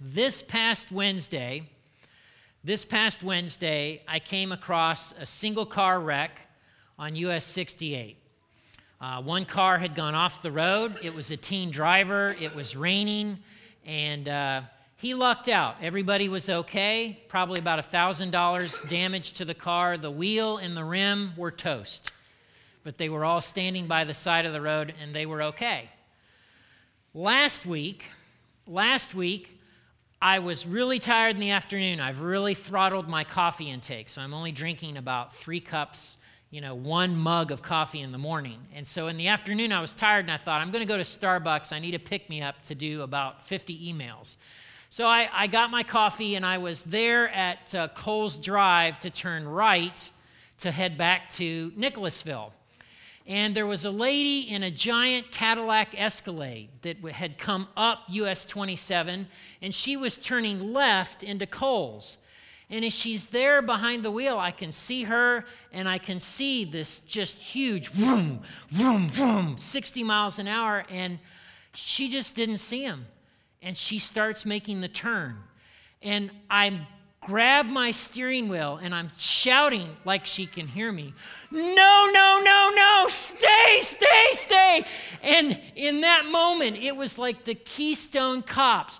this past Wednesday, this past Wednesday, I came across a single car wreck on US 68. Uh, one car had gone off the road. It was a teen driver. It was raining, and uh, he lucked out. Everybody was okay. Probably about $1,000 damage to the car. The wheel and the rim were toast, but they were all standing by the side of the road and they were okay. Last week, last week, I was really tired in the afternoon. I've really throttled my coffee intake, so I'm only drinking about three cups you know, one mug of coffee in the morning. And so in the afternoon, I was tired and I thought, I'm going to go to Starbucks. I need a pick me up to do about 50 emails. So I, I got my coffee and I was there at uh, Coles Drive to turn right to head back to Nicholasville. And there was a lady in a giant Cadillac Escalade that had come up US 27, and she was turning left into Coles. And as she's there behind the wheel, I can see her and I can see this just huge vroom, vroom, vroom, 60 miles an hour. And she just didn't see him. And she starts making the turn. And I grab my steering wheel and I'm shouting like she can hear me No, no, no, no, stay, stay, stay. And in that moment, it was like the Keystone Cops.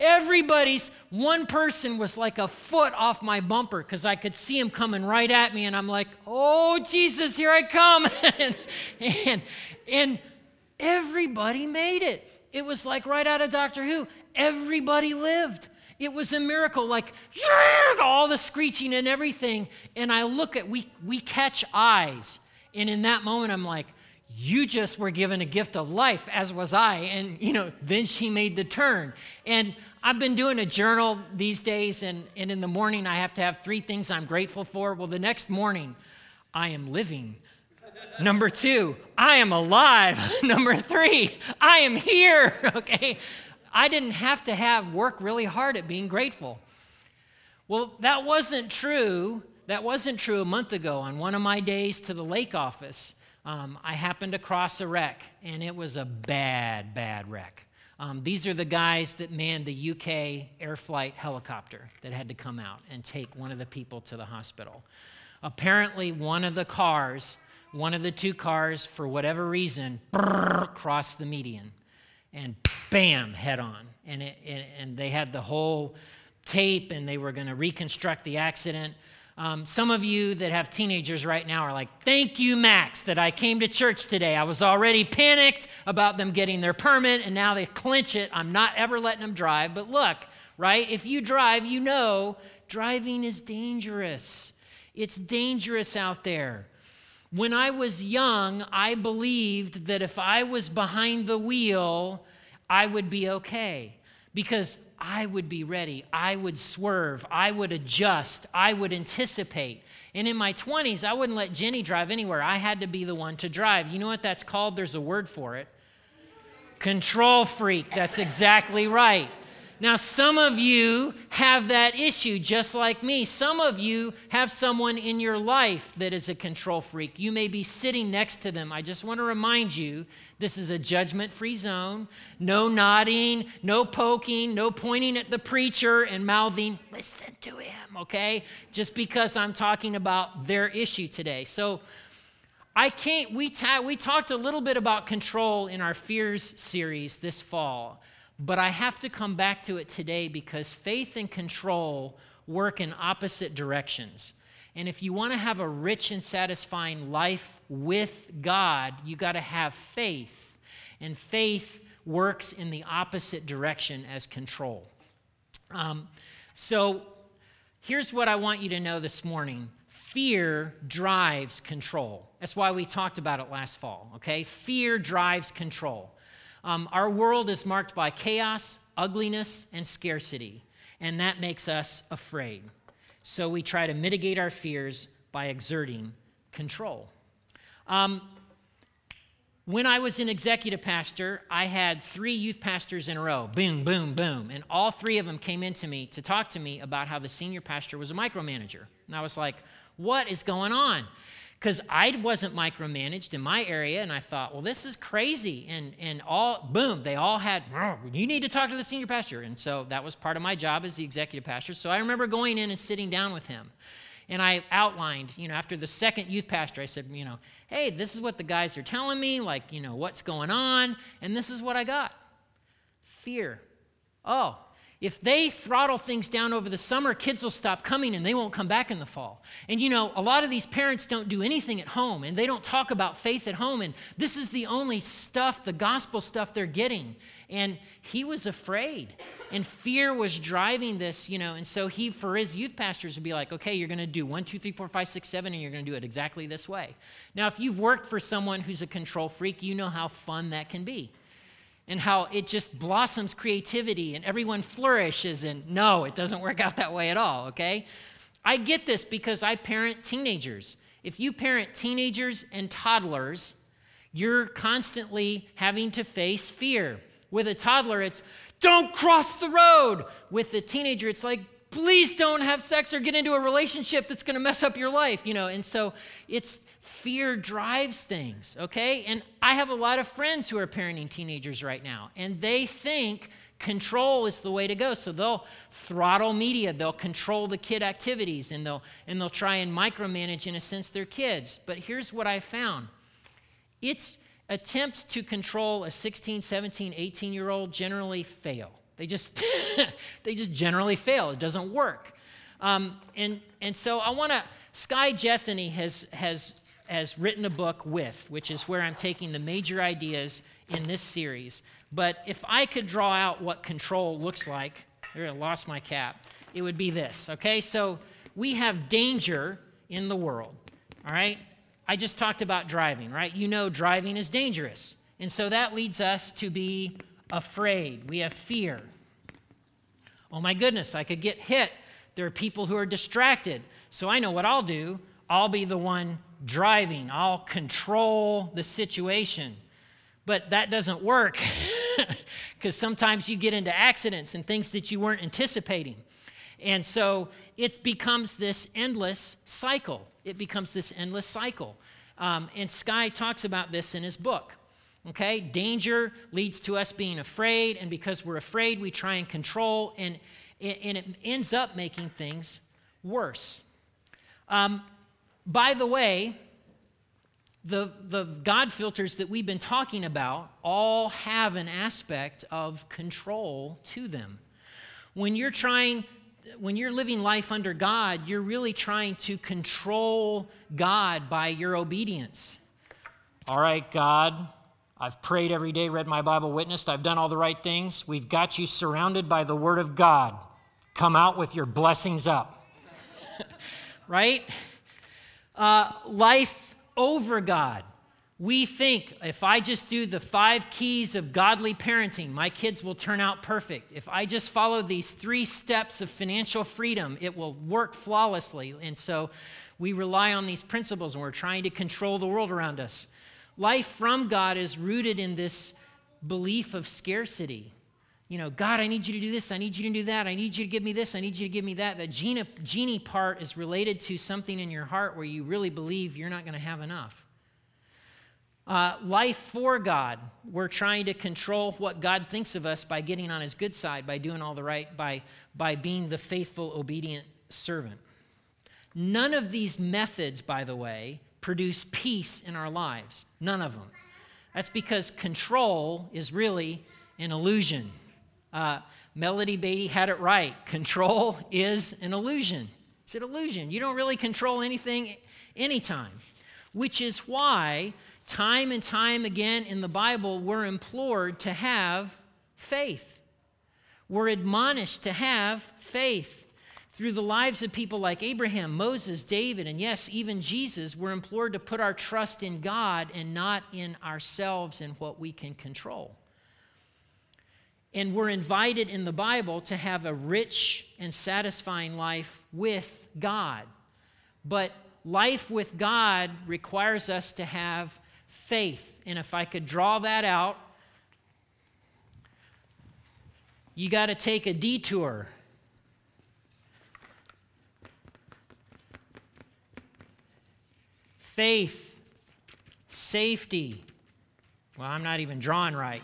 Everybody's, one person was like a foot off my bumper because I could see him coming right at me, and I'm like, oh, Jesus, here I come. and, and, and everybody made it. It was like right out of Doctor Who. Everybody lived. It was a miracle, like all the screeching and everything. And I look at, we, we catch eyes. And in that moment, I'm like, you just were given a gift of life, as was I. And, you know, then she made the turn. And I've been doing a journal these days, and, and in the morning I have to have three things I'm grateful for. Well, the next morning, I am living. Number two, I am alive. Number three, I am here. Okay? I didn't have to have work really hard at being grateful. Well, that wasn't true. That wasn't true a month ago. On one of my days to the lake office, um, I happened to cross a wreck, and it was a bad, bad wreck. Um, these are the guys that manned the UK air flight helicopter that had to come out and take one of the people to the hospital. Apparently, one of the cars, one of the two cars, for whatever reason, brrr, crossed the median and bam, head on. And, it, and they had the whole tape and they were going to reconstruct the accident. Um, some of you that have teenagers right now are like, Thank you, Max, that I came to church today. I was already panicked about them getting their permit, and now they clinch it. I'm not ever letting them drive. But look, right? If you drive, you know driving is dangerous. It's dangerous out there. When I was young, I believed that if I was behind the wheel, I would be okay because I would be ready. I would swerve. I would adjust. I would anticipate. And in my 20s, I wouldn't let Jenny drive anywhere. I had to be the one to drive. You know what that's called? There's a word for it control freak. That's exactly right. Now, some of you have that issue just like me. Some of you have someone in your life that is a control freak. You may be sitting next to them. I just want to remind you this is a judgment free zone. No nodding, no poking, no pointing at the preacher and mouthing, listen to him, okay? Just because I'm talking about their issue today. So, I can't, we, ta- we talked a little bit about control in our fears series this fall. But I have to come back to it today because faith and control work in opposite directions. And if you want to have a rich and satisfying life with God, you got to have faith. And faith works in the opposite direction as control. Um, so here's what I want you to know this morning fear drives control. That's why we talked about it last fall, okay? Fear drives control. Um, our world is marked by chaos, ugliness, and scarcity, and that makes us afraid. So we try to mitigate our fears by exerting control. Um, when I was an executive pastor, I had three youth pastors in a row boom, boom, boom. And all three of them came in to me to talk to me about how the senior pastor was a micromanager. And I was like, what is going on? Because I wasn't micromanaged in my area, and I thought, well, this is crazy. And, and all, boom, they all had, you need to talk to the senior pastor. And so that was part of my job as the executive pastor. So I remember going in and sitting down with him. And I outlined, you know, after the second youth pastor, I said, you know, hey, this is what the guys are telling me, like, you know, what's going on, and this is what I got fear. Oh, if they throttle things down over the summer, kids will stop coming and they won't come back in the fall. And you know, a lot of these parents don't do anything at home and they don't talk about faith at home. And this is the only stuff, the gospel stuff they're getting. And he was afraid. And fear was driving this, you know. And so he, for his youth pastors, would be like, okay, you're going to do one, two, three, four, five, six, seven, and you're going to do it exactly this way. Now, if you've worked for someone who's a control freak, you know how fun that can be and how it just blossoms creativity and everyone flourishes. And no, it doesn't work out that way at all, okay? I get this because I parent teenagers. If you parent teenagers and toddlers, you're constantly having to face fear. With a toddler, it's don't cross the road. With a teenager, it's like, please don't have sex or get into a relationship that's going to mess up your life, you know. And so it's fear drives things, okay? And I have a lot of friends who are parenting teenagers right now, and they think control is the way to go. So they'll throttle media, they'll control the kid activities, and they'll and they'll try and micromanage in a sense their kids. But here's what I found. It's attempts to control a 16, 17, 18 year old generally fail. They just they just generally fail. It doesn't work. Um, and and so I want to. Skye Jethani has has has written a book with, which is where I'm taking the major ideas in this series. But if I could draw out what control looks like, I lost my cap, it would be this, okay? So we have danger in the world, all right? I just talked about driving, right? You know driving is dangerous. And so that leads us to be afraid. We have fear. Oh my goodness, I could get hit. There are people who are distracted. So I know what I'll do. I'll be the one driving, I'll control the situation. But that doesn't work because sometimes you get into accidents and things that you weren't anticipating. And so it becomes this endless cycle. It becomes this endless cycle. Um, and Skye talks about this in his book. Okay, danger leads to us being afraid, and because we're afraid, we try and control, and, and it ends up making things worse. Um, by the way, the, the God filters that we've been talking about all have an aspect of control to them. When you're trying, when you're living life under God, you're really trying to control God by your obedience. All right, God, I've prayed every day, read my Bible, witnessed, I've done all the right things. We've got you surrounded by the Word of God. Come out with your blessings up. right? uh, life over God. We think if I just do the five keys of godly parenting, my kids will turn out perfect. If I just follow these three steps of financial freedom, it will work flawlessly. And so we rely on these principles and we're trying to control the world around us. Life from God is rooted in this belief of scarcity you know, God, I need you to do this. I need you to do that. I need you to give me this. I need you to give me that. The genie, genie part is related to something in your heart where you really believe you're not going to have enough. Uh, life for God, we're trying to control what God thinks of us by getting on his good side, by doing all the right, by, by being the faithful, obedient servant. None of these methods, by the way, produce peace in our lives. None of them. That's because control is really an illusion. Uh, Melody Beattie had it right. Control is an illusion. It's an illusion. You don't really control anything anytime, which is why time and time again in the Bible we're implored to have faith. We're admonished to have faith. Through the lives of people like Abraham, Moses, David, and yes, even Jesus, we're implored to put our trust in God and not in ourselves and what we can control. And we're invited in the Bible to have a rich and satisfying life with God. But life with God requires us to have faith. And if I could draw that out, you got to take a detour. Faith, safety. Well, I'm not even drawing right.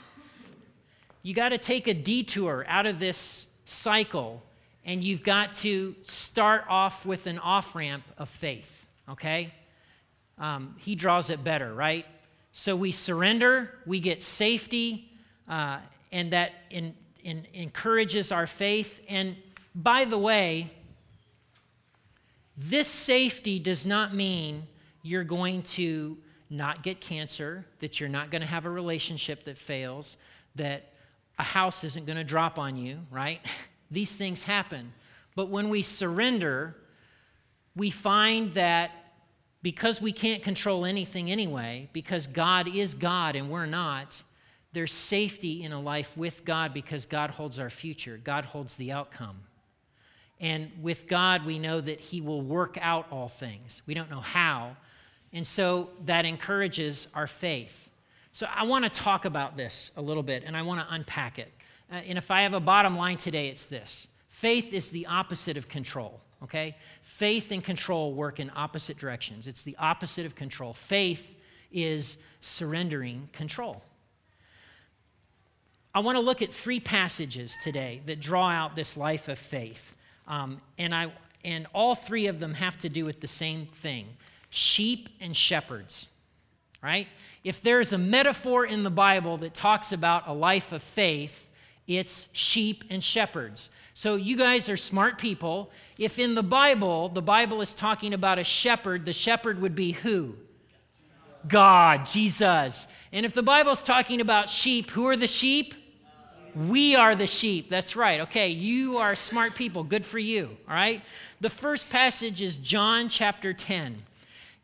You got to take a detour out of this cycle, and you've got to start off with an off ramp of faith, okay? Um, he draws it better, right? So we surrender, we get safety, uh, and that in, in, encourages our faith. And by the way, this safety does not mean you're going to not get cancer, that you're not going to have a relationship that fails, that a house isn't going to drop on you, right? These things happen. But when we surrender, we find that because we can't control anything anyway, because God is God and we're not, there's safety in a life with God because God holds our future, God holds the outcome. And with God, we know that He will work out all things. We don't know how. And so that encourages our faith. So I want to talk about this a little bit and I want to unpack it. Uh, and if I have a bottom line today, it's this faith is the opposite of control okay? Faith and control work in opposite directions. It's the opposite of control. Faith is surrendering control. I want to look at three passages today that draw out this life of faith. Um, and, I, and all three of them have to do with the same thing sheep and shepherds, right? If there's a metaphor in the Bible that talks about a life of faith, it's sheep and shepherds. So you guys are smart people. If in the Bible, the Bible is talking about a shepherd, the shepherd would be who? God, Jesus. And if the Bible is talking about sheep, who are the sheep? We are the sheep. That's right. Okay, you are smart people. Good for you. All right? The first passage is John chapter 10.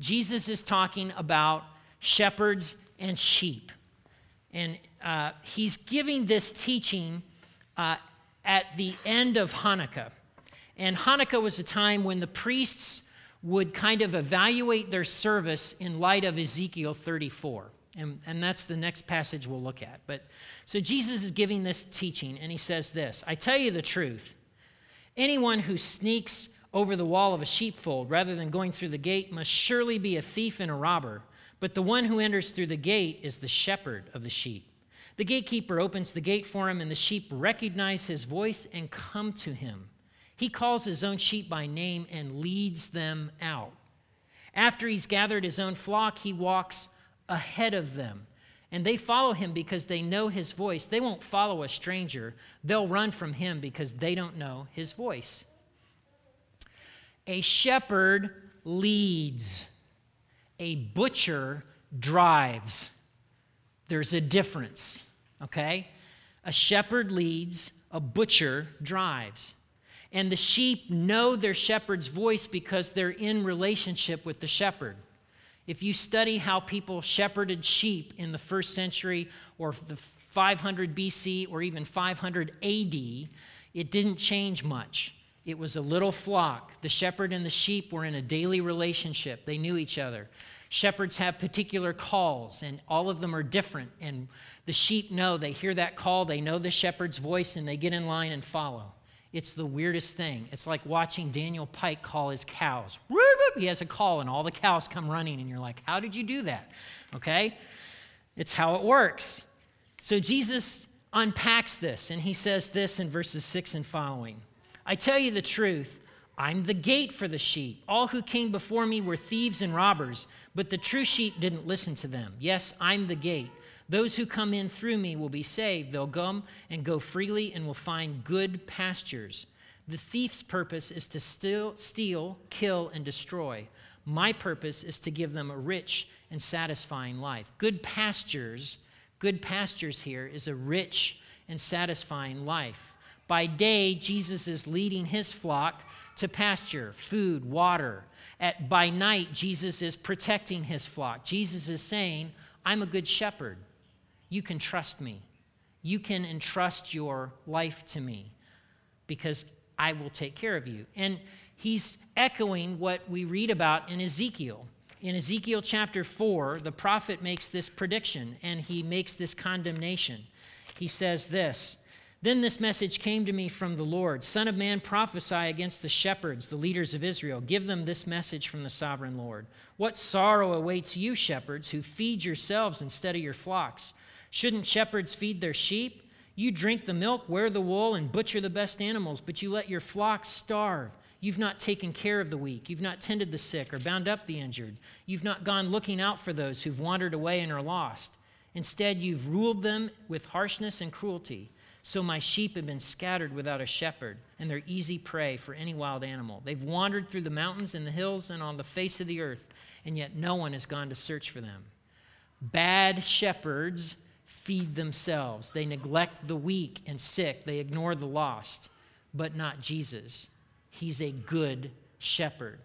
Jesus is talking about shepherds and sheep. And uh, he's giving this teaching uh, at the end of Hanukkah. And Hanukkah was a time when the priests would kind of evaluate their service in light of Ezekiel 34. And, and that's the next passage we'll look at. But so Jesus is giving this teaching, and he says this I tell you the truth. Anyone who sneaks over the wall of a sheepfold rather than going through the gate must surely be a thief and a robber. But the one who enters through the gate is the shepherd of the sheep. The gatekeeper opens the gate for him, and the sheep recognize his voice and come to him. He calls his own sheep by name and leads them out. After he's gathered his own flock, he walks ahead of them. And they follow him because they know his voice. They won't follow a stranger, they'll run from him because they don't know his voice. A shepherd leads, a butcher drives. There's a difference, okay? A shepherd leads, a butcher drives. And the sheep know their shepherd's voice because they're in relationship with the shepherd. If you study how people shepherded sheep in the first century or the 500 BC or even 500 AD, it didn't change much. It was a little flock. The shepherd and the sheep were in a daily relationship, they knew each other. Shepherds have particular calls, and all of them are different. And the sheep know, they hear that call, they know the shepherd's voice, and they get in line and follow. It's the weirdest thing. It's like watching Daniel Pike call his cows. He has a call, and all the cows come running, and you're like, How did you do that? Okay? It's how it works. So Jesus unpacks this, and he says this in verses 6 and following I tell you the truth. I'm the gate for the sheep. All who came before me were thieves and robbers, but the true sheep didn't listen to them. Yes, I'm the gate. Those who come in through me will be saved. They'll come and go freely and will find good pastures. The thief's purpose is to steal, steal, kill, and destroy. My purpose is to give them a rich and satisfying life. Good pastures, good pastures here is a rich and satisfying life. By day, Jesus is leading his flock to pasture, food, water. At, by night, Jesus is protecting his flock. Jesus is saying, I'm a good shepherd. You can trust me. You can entrust your life to me because I will take care of you. And he's echoing what we read about in Ezekiel. In Ezekiel chapter 4, the prophet makes this prediction and he makes this condemnation. He says this Then this message came to me from the Lord Son of man, prophesy against the shepherds, the leaders of Israel. Give them this message from the sovereign Lord. What sorrow awaits you, shepherds, who feed yourselves instead of your flocks? Shouldn't shepherds feed their sheep? You drink the milk, wear the wool, and butcher the best animals, but you let your flocks starve. You've not taken care of the weak. You've not tended the sick or bound up the injured. You've not gone looking out for those who've wandered away and are lost. Instead, you've ruled them with harshness and cruelty. So my sheep have been scattered without a shepherd, and they're easy prey for any wild animal. They've wandered through the mountains and the hills and on the face of the earth, and yet no one has gone to search for them. Bad shepherds feed themselves. They neglect the weak and sick. They ignore the lost, but not Jesus. He's a good shepherd.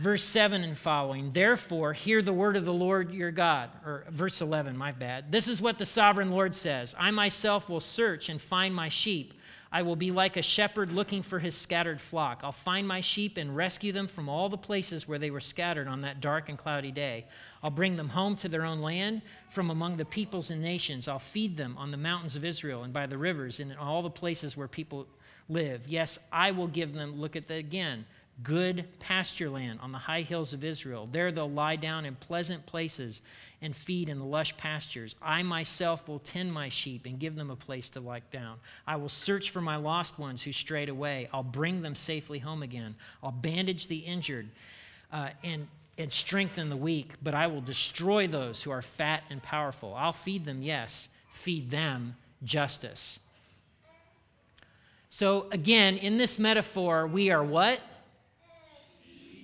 Verse 7 and following, therefore, hear the word of the Lord your God. Or verse 11, my bad. This is what the sovereign Lord says I myself will search and find my sheep. I will be like a shepherd looking for his scattered flock. I'll find my sheep and rescue them from all the places where they were scattered on that dark and cloudy day. I'll bring them home to their own land from among the peoples and nations. I'll feed them on the mountains of Israel and by the rivers and in all the places where people live. Yes, I will give them, look at that again good pasture land on the high hills of Israel. There they'll lie down in pleasant places and feed in the lush pastures. I myself will tend my sheep and give them a place to lie down. I will search for my lost ones who strayed away. I'll bring them safely home again. I'll bandage the injured uh, and and strengthen the weak, but I will destroy those who are fat and powerful. I'll feed them, yes, feed them justice. So, again, in this metaphor, we are what?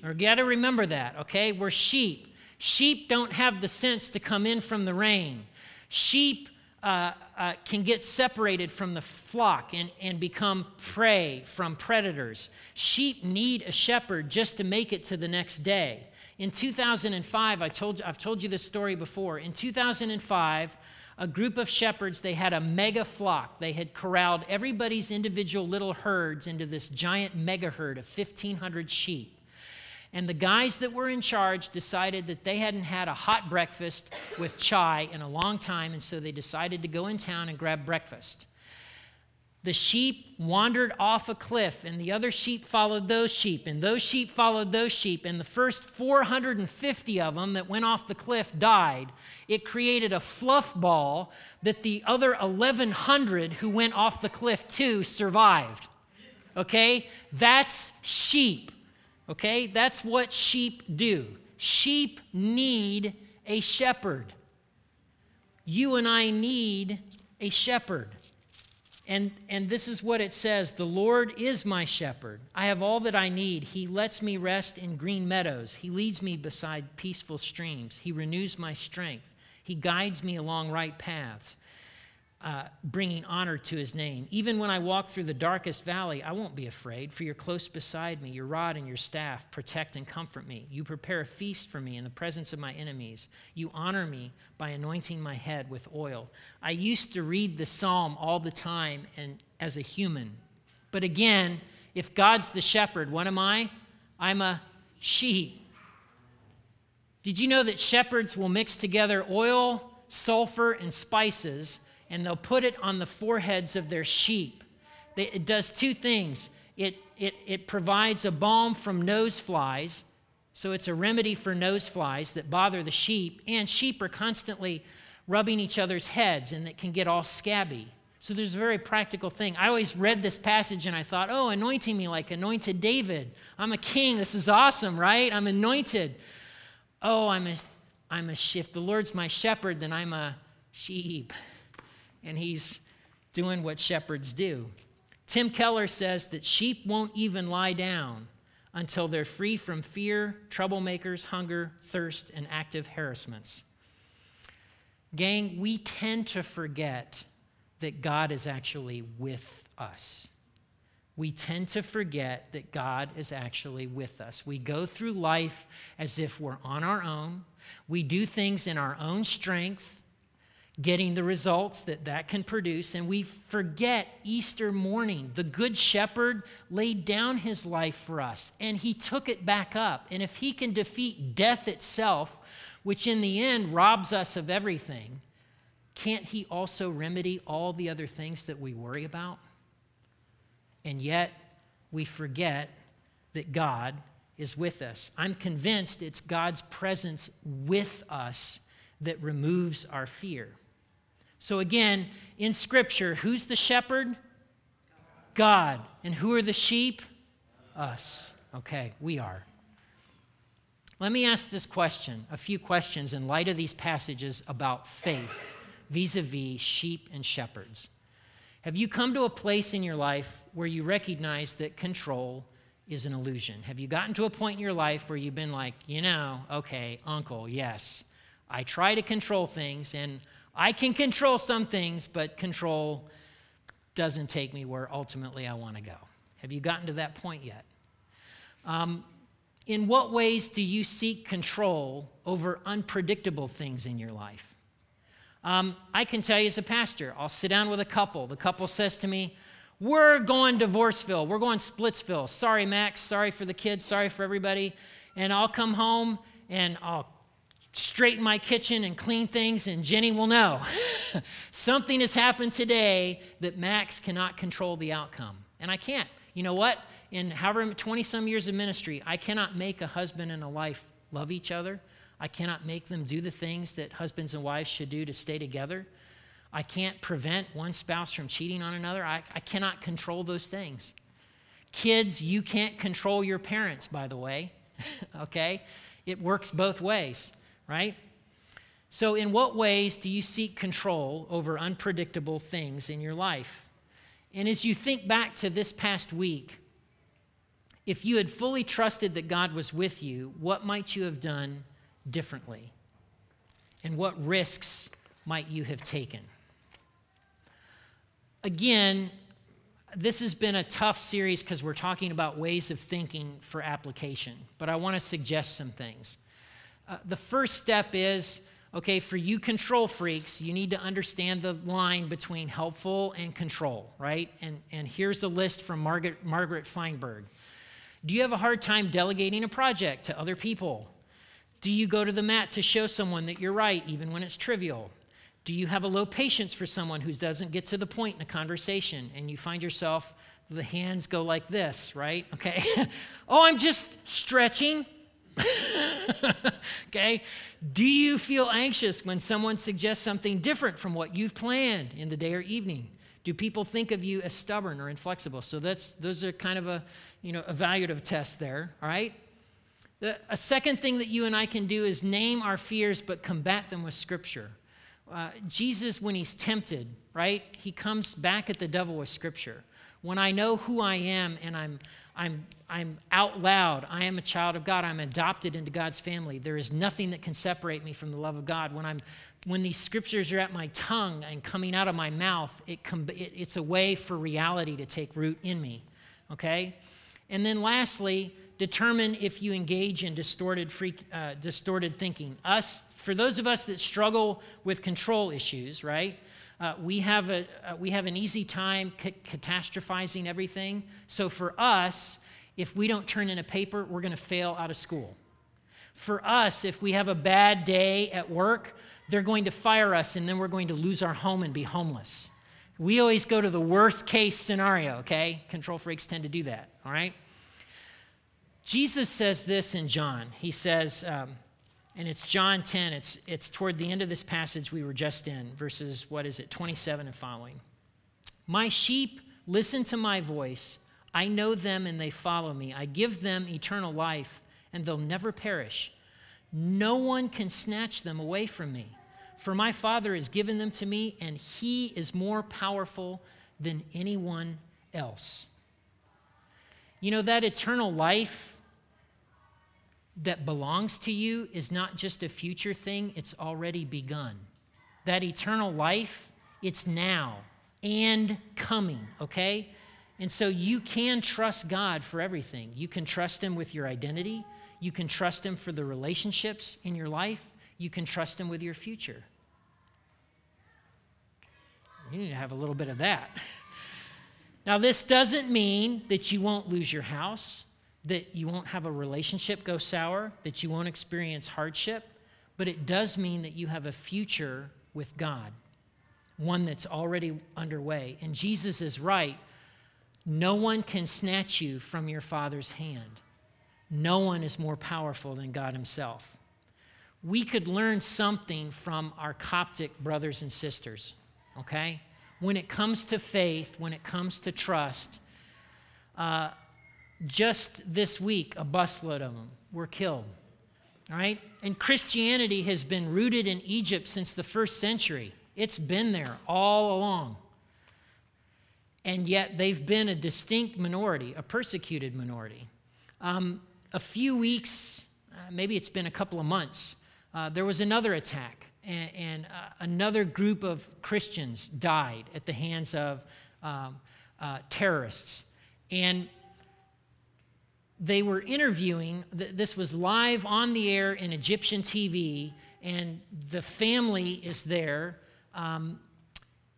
Or got to remember that, okay? We're sheep. Sheep don't have the sense to come in from the rain. Sheep uh, uh, can get separated from the flock and, and become prey from predators. Sheep need a shepherd just to make it to the next day. In 2005, I told, I've told you this story before. In 2005, a group of shepherds, they had a mega flock. They had corralled everybody's individual little herds into this giant mega herd of 1,500 sheep. And the guys that were in charge decided that they hadn't had a hot breakfast with chai in a long time, and so they decided to go in town and grab breakfast. The sheep wandered off a cliff, and the other sheep followed those sheep, and those sheep followed those sheep, and the first 450 of them that went off the cliff died. It created a fluff ball that the other 1,100 who went off the cliff too survived. Okay? That's sheep. Okay? That's what sheep do. Sheep need a shepherd. You and I need a shepherd. And, and this is what it says The Lord is my shepherd. I have all that I need. He lets me rest in green meadows. He leads me beside peaceful streams. He renews my strength. He guides me along right paths uh, bringing honor to his name. Even when I walk through the darkest valley, I won't be afraid, for you're close beside me. Your rod and your staff protect and comfort me. You prepare a feast for me in the presence of my enemies. You honor me by anointing my head with oil. I used to read the psalm all the time and as a human. But again, if God's the shepherd, what am I? I'm a sheep. Did you know that shepherds will mix together oil, sulfur, and spices? And they'll put it on the foreheads of their sheep. It does two things it, it, it provides a balm from nose flies, so it's a remedy for nose flies that bother the sheep, and sheep are constantly rubbing each other's heads and it can get all scabby. So there's a very practical thing. I always read this passage and I thought, oh, anointing me like anointed David. I'm a king. This is awesome, right? I'm anointed. Oh, I'm a, I'm a, if the Lord's my shepherd, then I'm a sheep and he's doing what shepherds do. Tim Keller says that sheep won't even lie down until they're free from fear, troublemakers, hunger, thirst, and active harassments. Gang, we tend to forget that God is actually with us. We tend to forget that God is actually with us. We go through life as if we're on our own. We do things in our own strength getting the results that that can produce. And we forget Easter morning. The Good Shepherd laid down his life for us and he took it back up. And if he can defeat death itself, which in the end robs us of everything, can't He also remedy all the other things that we worry about? And yet, we forget that God is with us. I'm convinced it's God's presence with us that removes our fear. So, again, in Scripture, who's the shepherd? God. And who are the sheep? Us. Okay, we are. Let me ask this question, a few questions in light of these passages about faith vis a vis sheep and shepherds. Have you come to a place in your life where you recognize that control is an illusion? Have you gotten to a point in your life where you've been like, you know, okay, uncle, yes, I try to control things and I can control some things, but control doesn't take me where ultimately I want to go. Have you gotten to that point yet? Um, in what ways do you seek control over unpredictable things in your life? Um, I can tell you as a pastor, I'll sit down with a couple. The couple says to me, We're going Divorceville. We're going Splitsville. Sorry, Max. Sorry for the kids. Sorry for everybody. And I'll come home and I'll straighten my kitchen and clean things, and Jenny will know. Something has happened today that Max cannot control the outcome. And I can't. You know what? In however 20 some years of ministry, I cannot make a husband and a wife love each other. I cannot make them do the things that husbands and wives should do to stay together. I can't prevent one spouse from cheating on another. I, I cannot control those things. Kids, you can't control your parents, by the way. okay? It works both ways right? So, in what ways do you seek control over unpredictable things in your life? And as you think back to this past week, if you had fully trusted that God was with you, what might you have done differently? And what risks might you have taken? Again, this has been a tough series because we're talking about ways of thinking for application, but I want to suggest some things. Uh, the first step is okay, for you control freaks, you need to understand the line between helpful and control, right? And, and here's the list from Margaret, Margaret Feinberg. Do you have a hard time delegating a project to other people? Do you go to the mat to show someone that you're right, even when it's trivial? Do you have a low patience for someone who doesn't get to the point in a conversation and you find yourself, the hands go like this, right? Okay. oh, I'm just stretching. okay? Do you feel anxious when someone suggests something different from what you've planned in the day or evening? Do people think of you as stubborn or inflexible? So that's those are kind of a you know evaluative test there, all right? The, a second thing that you and I can do is name our fears but combat them with scripture. Uh, Jesus, when he's tempted, right, he comes back at the devil with scripture. When I know who I am and I'm I'm, I'm out loud. I am a child of God. I'm adopted into God's family. There is nothing that can separate me from the love of God. When, I'm, when these scriptures are at my tongue and coming out of my mouth, it, it, it's a way for reality to take root in me. Okay? And then lastly, determine if you engage in distorted, freak, uh, distorted thinking. Us, for those of us that struggle with control issues, right? Uh, we, have a, uh, we have an easy time c- catastrophizing everything. So for us, if we don't turn in a paper, we're going to fail out of school. For us, if we have a bad day at work, they're going to fire us and then we're going to lose our home and be homeless. We always go to the worst case scenario, okay? Control freaks tend to do that, all right? Jesus says this in John. He says, um, and it's John 10. It's, it's toward the end of this passage we were just in, verses, what is it, 27 and following. My sheep listen to my voice. I know them and they follow me. I give them eternal life, and they'll never perish. No one can snatch them away from me. For my Father has given them to me, and he is more powerful than anyone else. You know, that eternal life that belongs to you is not just a future thing, it's already begun. That eternal life, it's now and coming, okay? And so you can trust God for everything. You can trust Him with your identity, you can trust Him for the relationships in your life, you can trust Him with your future. You need to have a little bit of that. Now, this doesn't mean that you won't lose your house that you won't have a relationship go sour, that you won't experience hardship, but it does mean that you have a future with God. one that's already underway. And Jesus is right. No one can snatch you from your Father's hand. No one is more powerful than God Himself. We could learn something from our Coptic brothers and sisters, okay? When it comes to faith, when it comes to trust, uh, just this week, a busload of them were killed. All right? And Christianity has been rooted in Egypt since the first century. It's been there all along. And yet they've been a distinct minority, a persecuted minority. Um, a few weeks, uh, maybe it's been a couple of months, uh, there was another attack, and, and uh, another group of Christians died at the hands of um, uh, terrorists. And they were interviewing, this was live on the air in Egyptian TV, and the family is there. Um,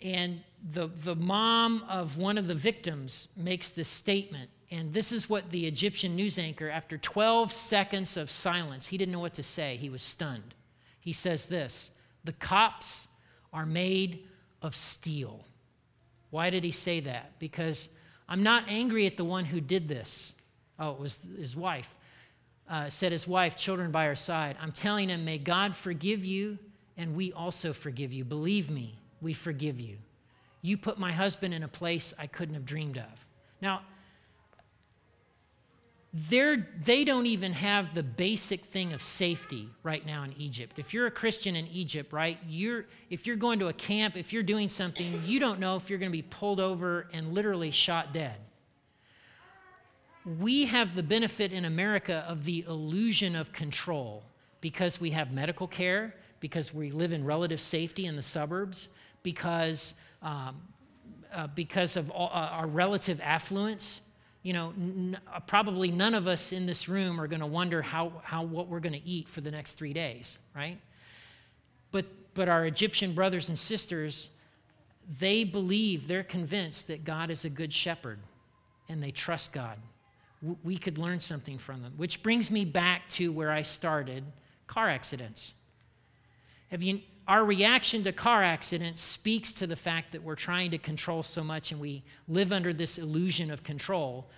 and the, the mom of one of the victims makes this statement. And this is what the Egyptian news anchor, after 12 seconds of silence, he didn't know what to say. He was stunned. He says this The Copts are made of steel. Why did he say that? Because I'm not angry at the one who did this. Oh, it was his wife. Uh, said his wife, children by her side. I'm telling him, may God forgive you, and we also forgive you. Believe me, we forgive you. You put my husband in a place I couldn't have dreamed of. Now, they're, they don't even have the basic thing of safety right now in Egypt. If you're a Christian in Egypt, right, you're, if you're going to a camp, if you're doing something, you don't know if you're going to be pulled over and literally shot dead we have the benefit in America of the illusion of control because we have medical care, because we live in relative safety in the suburbs, because, um, uh, because of all, uh, our relative affluence. You know, n- uh, probably none of us in this room are going to wonder how, how what we're going to eat for the next three days, right? But, but our Egyptian brothers and sisters, they believe, they're convinced that God is a good shepherd, and they trust God we could learn something from them. Which brings me back to where I started car accidents. Have you, our reaction to car accidents speaks to the fact that we're trying to control so much and we live under this illusion of control.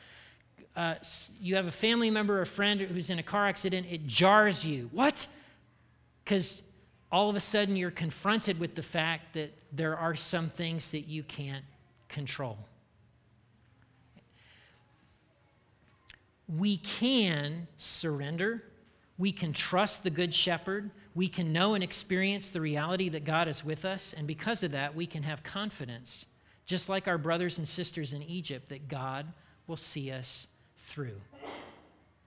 Uh, you have a family member or a friend who's in a car accident, it jars you. What? Because all of a sudden you're confronted with the fact that there are some things that you can't control. We can surrender. We can trust the Good Shepherd. We can know and experience the reality that God is with us. And because of that, we can have confidence, just like our brothers and sisters in Egypt, that God will see us through.